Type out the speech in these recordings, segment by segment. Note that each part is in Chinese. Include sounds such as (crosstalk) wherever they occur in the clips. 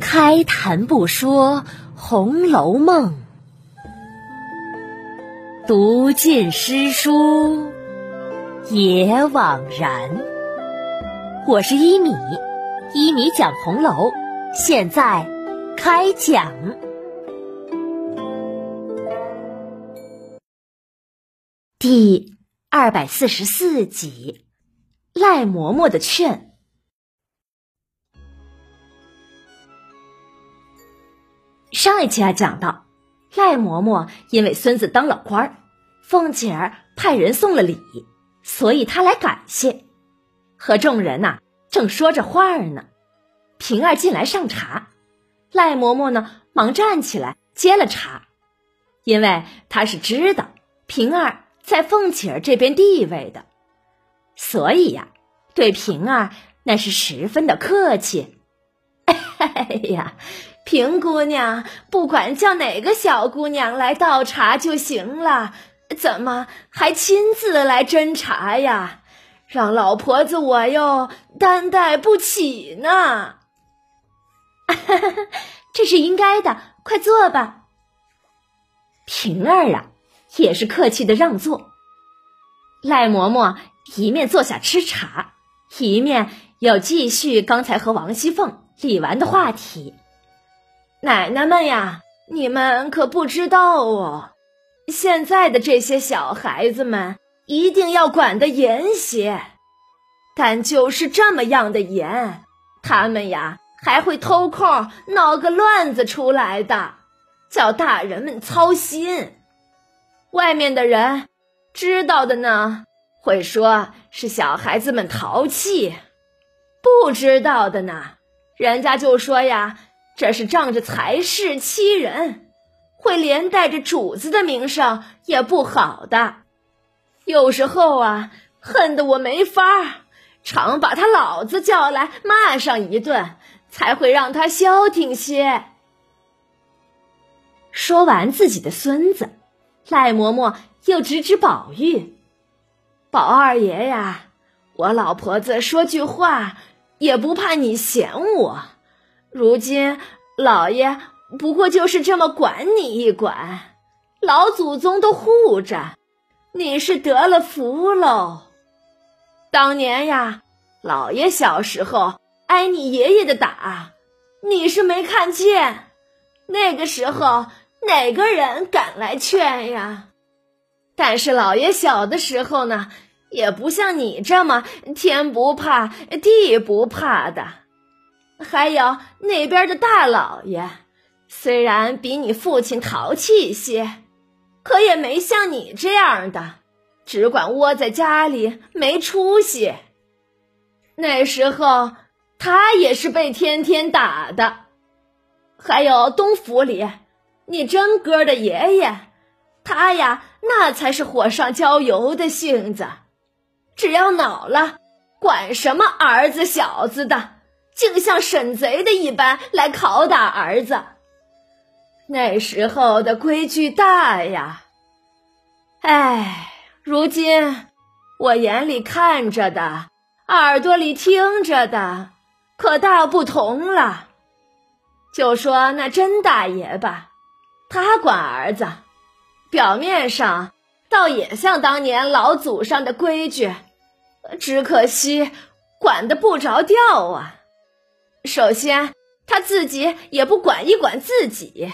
开谈不说《红楼梦》，读尽诗书也枉然。我是一米，一米讲红楼，现在开讲第二百四十四集。赖嬷嬷的劝。上一期啊，讲到赖嬷嬷因为孙子当了官儿，凤姐儿派人送了礼，所以她来感谢。和众人呐正说着话儿呢，平儿进来上茶，赖嬷嬷呢忙站起来接了茶，因为她是知道平儿在凤姐儿这边地位的。所以呀，对平儿那是十分的客气。(laughs) 哎呀，平姑娘，不管叫哪个小姑娘来倒茶就行了，怎么还亲自来斟茶呀？让老婆子我哟担待不起呢。(laughs) 这是应该的，快坐吧。平儿啊，也是客气的让座。赖嬷嬷。一面坐下吃茶，一面要继续刚才和王熙凤、李纨的话题。奶奶们呀，你们可不知道哦，现在的这些小孩子们一定要管得严些。但就是这么样的严，他们呀还会偷空闹个乱子出来的，叫大人们操心。外面的人知道的呢。会说是小孩子们淘气，不知道的呢，人家就说呀，这是仗着财势欺人，会连带着主子的名声也不好的。有时候啊，恨得我没法儿，常把他老子叫来骂上一顿，才会让他消停些。说完自己的孙子，赖嬷嬷又指指宝玉。宝二爷呀，我老婆子说句话也不怕你嫌我。如今老爷不过就是这么管你一管，老祖宗都护着，你是得了福喽。当年呀，老爷小时候挨你爷爷的打，你是没看见。那个时候哪个人敢来劝呀？但是老爷小的时候呢？也不像你这么天不怕地不怕的，还有那边的大老爷，虽然比你父亲淘气些，可也没像你这样的，只管窝在家里没出息。那时候他也是被天天打的。还有东府里，你真哥的爷爷，他呀，那才是火上浇油的性子。只要恼了，管什么儿子小子的，竟像审贼的一般来拷打儿子。那时候的规矩大呀，哎，如今我眼里看着的，耳朵里听着的，可大不同了。就说那甄大爷吧，他管儿子，表面上倒也像当年老祖上的规矩。只可惜管的不着调啊！首先他自己也不管一管自己，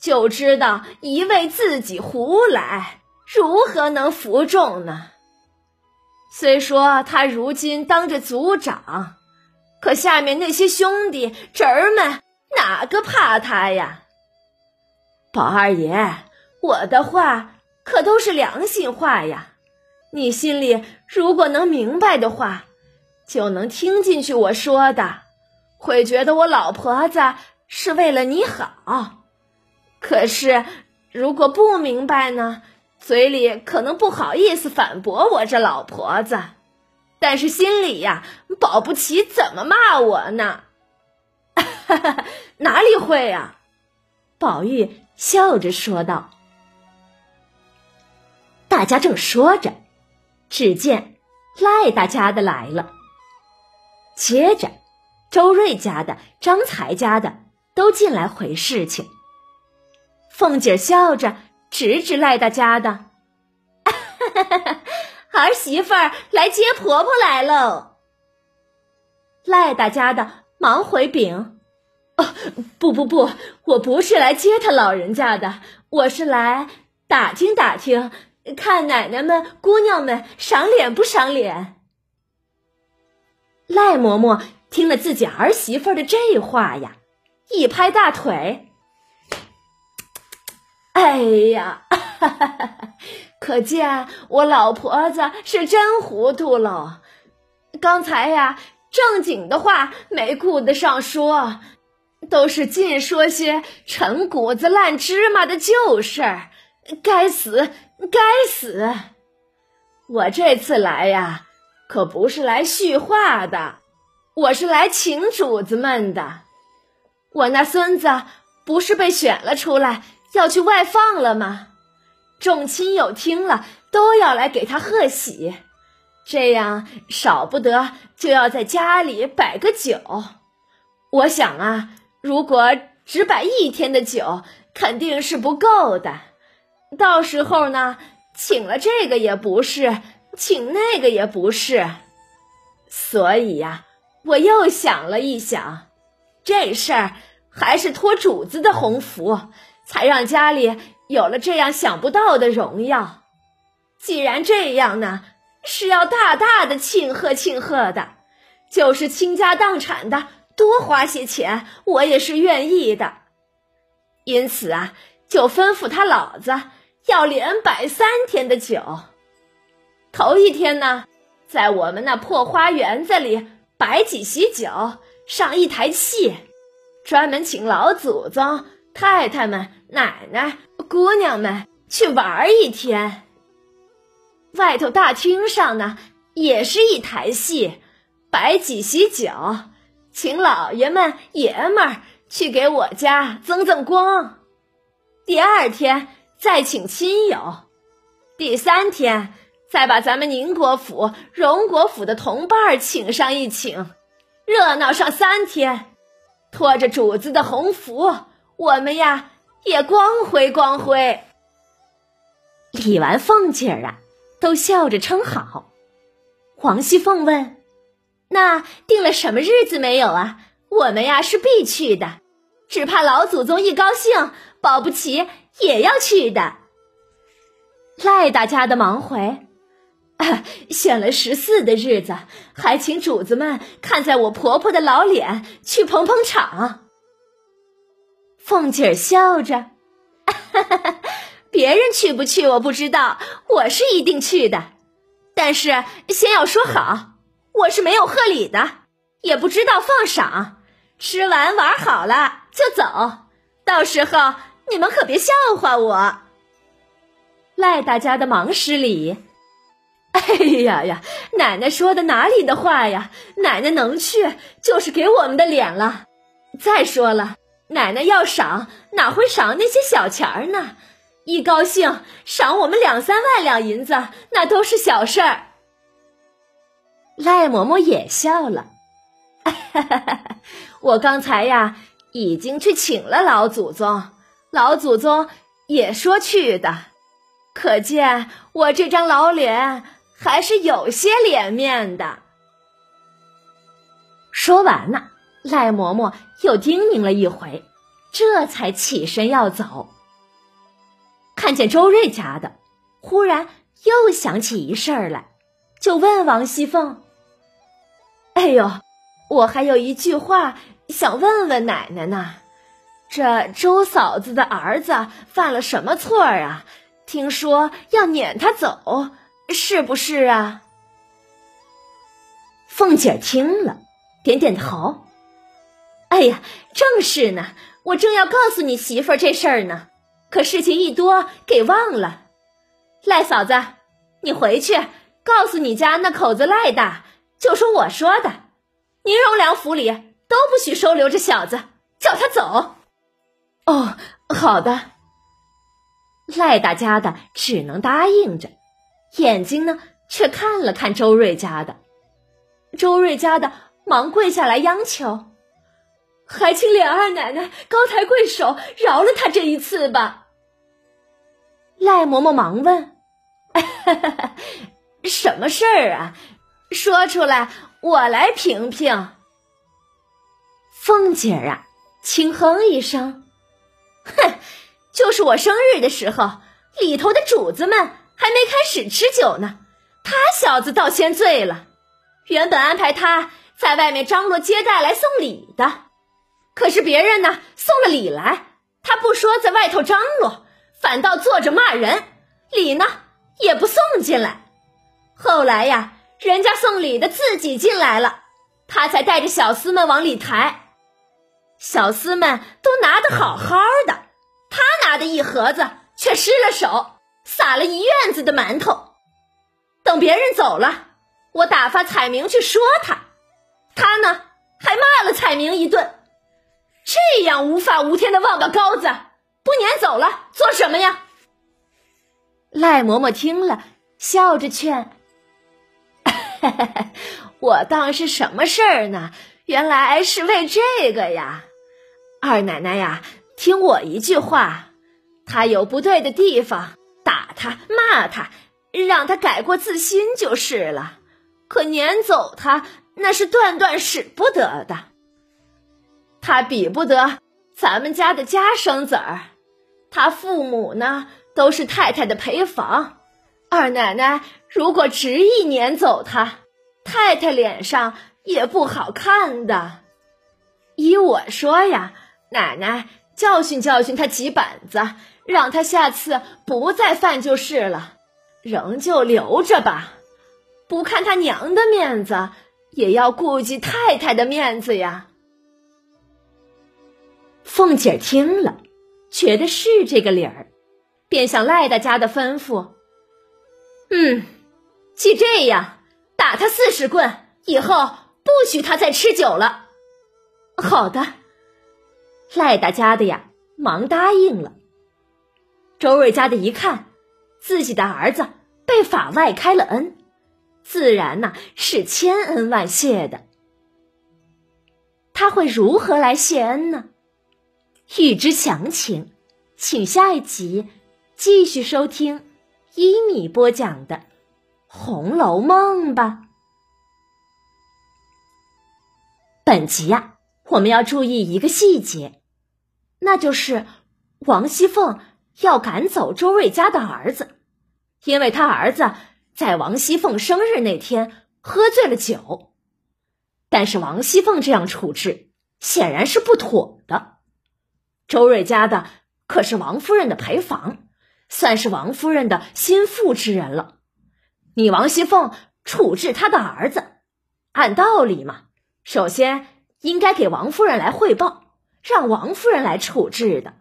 就知道一味自己胡来，如何能服众呢？虽说他如今当着族长，可下面那些兄弟侄儿们哪个怕他呀？宝二爷，我的话可都是良心话呀！你心里如果能明白的话，就能听进去我说的，会觉得我老婆子是为了你好。可是如果不明白呢，嘴里可能不好意思反驳我这老婆子，但是心里呀，保不齐怎么骂我呢？(laughs) 哪里会啊？宝玉笑着说道。大家正说着。只见赖大家的来了，接着周瑞家的、张才家的都进来回事情。凤姐笑着指指赖大家的：“儿媳妇儿来接婆婆来喽。”赖大家的忙回禀：“哦，不不不，我不是来接他老人家的，我是来打听打听。”看奶奶们、姑娘们赏脸不赏脸？赖嬷嬷听了自己儿媳妇的这话呀，一拍大腿：“哎呀，哈 (laughs) 哈可见我老婆子是真糊涂喽！刚才呀，正经的话没顾得上说，都是尽说些陈谷子烂芝麻的旧事儿。该死！”该死！我这次来呀，可不是来叙话的，我是来请主子们的。我那孙子不是被选了出来，要去外放了吗？众亲友听了都要来给他贺喜，这样少不得就要在家里摆个酒。我想啊，如果只摆一天的酒，肯定是不够的。到时候呢，请了这个也不是，请那个也不是，所以呀，我又想了一想，这事儿还是托主子的鸿福，才让家里有了这样想不到的荣耀。既然这样呢，是要大大的庆贺庆贺的，就是倾家荡产的，多花些钱，我也是愿意的。因此啊，就吩咐他老子。要连摆三天的酒，头一天呢，在我们那破花园子里摆几席酒，上一台戏，专门请老祖宗、太太们、奶奶、姑娘们去玩一天。外头大厅上呢，也是一台戏，摆几席酒，请老爷们、爷们儿去给我家增增光。第二天。再请亲友，第三天再把咱们宁国府、荣国府的同伴请上一请，热闹上三天，托着主子的鸿福，我们呀也光辉光辉。李完凤姐儿啊，都笑着称好。王熙凤问：“那定了什么日子没有啊？我们呀是必去的，只怕老祖宗一高兴，保不齐。”也要去的，赖大家的忙回，选了十四的日子，还请主子们看在我婆婆的老脸去捧捧场。凤姐儿笑着，哈哈哈别人去不去我不知道，我是一定去的。但是先要说好，我是没有贺礼的，也不知道放赏，吃完玩好了就走，到时候。你们可别笑话我！赖大家的忙施礼。(laughs) 哎呀呀，奶奶说的哪里的话呀？奶奶能去就是给我们的脸了。再说了，奶奶要赏哪会赏那些小钱儿呢？一高兴赏我们两三万两银子，那都是小事儿。赖嬷嬷也笑了。(laughs) 我刚才呀，已经去请了老祖宗。老祖宗也说去的，可见我这张老脸还是有些脸面的。说完呢，赖嬷嬷又叮咛了一回，这才起身要走。看见周瑞家的，忽然又想起一事儿来，就问王熙凤：“哎呦，我还有一句话想问问奶奶呢。”这周嫂子的儿子犯了什么错啊？听说要撵他走，是不是啊？凤姐听了，点点头。哎呀，正是呢，我正要告诉你媳妇儿这事儿呢，可事情一多给忘了。赖嫂子，你回去告诉你家那口子赖大，就说我说的，宁荣良府里都不许收留这小子，叫他走。哦，好的。赖大家的只能答应着，眼睛呢却看了看周瑞家的。周瑞家的忙跪下来央求：“还请琏二奶奶高抬贵手，饶了他这一次吧。赖嬷嬷忙问：“ (laughs) 什么事儿啊？说出来，我来评评。”凤姐儿啊，轻哼一声：“哼，就是我生日的时候，里头的主子们还没开始吃酒呢，他小子倒先醉了。原本安排他在外面张罗接待来送礼的。”可是别人呢送了礼来，他不说在外头张罗，反倒坐着骂人，礼呢也不送进来。后来呀，人家送礼的自己进来了，他才带着小厮们往里抬。小厮们都拿得好好的，他拿的一盒子却失了手，撒了一院子的馒头。等别人走了，我打发彩明去说他，他呢还骂了彩明一顿。这样无法无天的忘个高子，不撵走了做什么呀？赖嬷嬷听了，笑着劝：“ (laughs) 我当是什么事儿呢？原来是为这个呀！二奶奶呀，听我一句话，他有不对的地方，打他骂他，让他改过自新就是了。可撵走他，那是断断使不得的。”他比不得咱们家的家生子儿，他父母呢都是太太的陪房。二奶奶如果执意撵走他，太太脸上也不好看的。依我说呀，奶奶教训教训他几板子，让他下次不再犯就是了。仍旧留着吧，不看他娘的面子，也要顾及太太的面子呀。凤姐听了，觉得是这个理儿，便向赖大家的吩咐：“嗯，既这样，打他四十棍，以后不许他再吃酒了。”好的，赖大家的呀，忙答应了。周瑞家的一看，自己的儿子被法外开了恩，自然呐是千恩万谢的。他会如何来谢恩呢？欲知详情，请下一集继续收听一米播讲的《红楼梦》吧。本集呀，我们要注意一个细节，那就是王熙凤要赶走周瑞家的儿子，因为他儿子在王熙凤生日那天喝醉了酒。但是王熙凤这样处置显然是不妥的。周瑞家的可是王夫人的陪房，算是王夫人的心腹之人了。你王熙凤处置他的儿子，按道理嘛，首先应该给王夫人来汇报，让王夫人来处置的。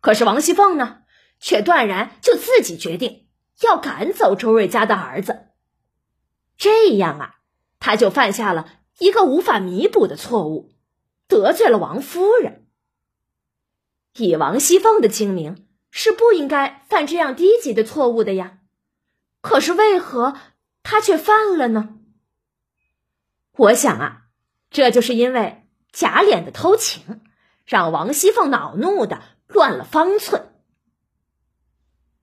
可是王熙凤呢，却断然就自己决定要赶走周瑞家的儿子。这样啊，他就犯下了一个无法弥补的错误，得罪了王夫人。以王熙凤的精明，是不应该犯这样低级的错误的呀。可是为何她却犯了呢？我想啊，这就是因为贾琏的偷情，让王熙凤恼怒的乱了方寸。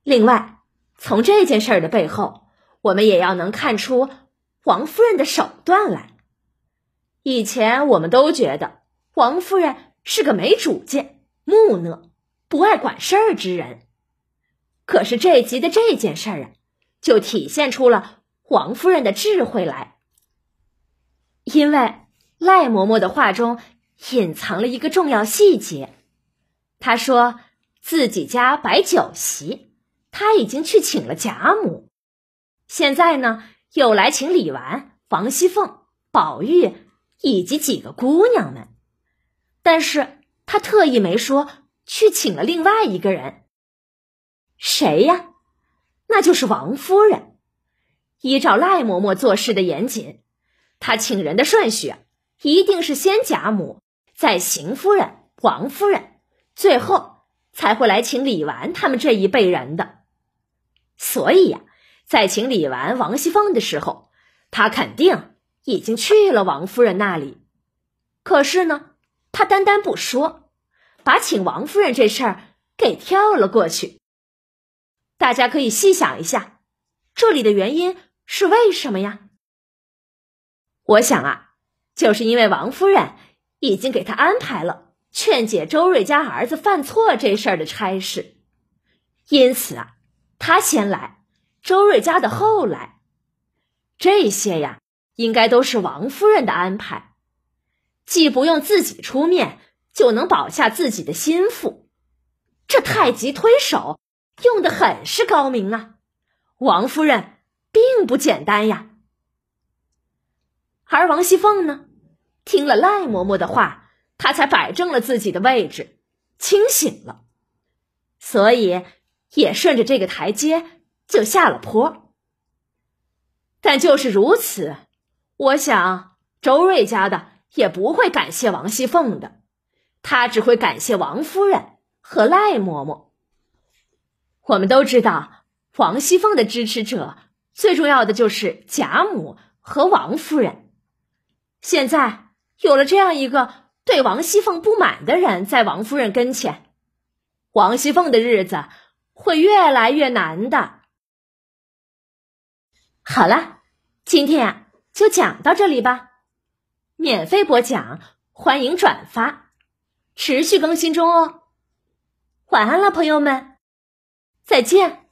另外，从这件事儿的背后，我们也要能看出王夫人的手段来。以前我们都觉得王夫人是个没主见。木讷、不爱管事儿之人，可是这集的这件事儿啊，就体现出了王夫人的智慧来。因为赖嬷嬷的话中隐藏了一个重要细节，她说自己家摆酒席，她已经去请了贾母，现在呢又来请李纨、王熙凤、宝玉以及几个姑娘们，但是。他特意没说去请了另外一个人，谁呀？那就是王夫人。依照赖嬷嬷做事的严谨，她请人的顺序一定是先贾母，再邢夫人、王夫人，最后才会来请李纨他们这一辈人的。所以呀，在请李纨、王熙凤的时候，他肯定已经去了王夫人那里。可是呢？他单单不说，把请王夫人这事儿给跳了过去。大家可以细想一下，这里的原因是为什么呀？我想啊，就是因为王夫人已经给他安排了劝解周瑞家儿子犯错这事儿的差事，因此啊，他先来，周瑞家的后来，这些呀，应该都是王夫人的安排，既不用自己出面，就能保下自己的心腹，这太极推手用的很是高明啊！王夫人并不简单呀。而王熙凤呢，听了赖嬷嬷的话，她才摆正了自己的位置，清醒了，所以也顺着这个台阶就下了坡。但就是如此，我想周瑞家的也不会感谢王熙凤的，他只会感谢王夫人和赖嬷嬷。我们都知道，王熙凤的支持者最重要的就是贾母和王夫人。现在有了这样一个对王熙凤不满的人在王夫人跟前，王熙凤的日子会越来越难的。好了，今天啊就讲到这里吧。免费播讲，欢迎转发，持续更新中哦。晚安了，朋友们，再见。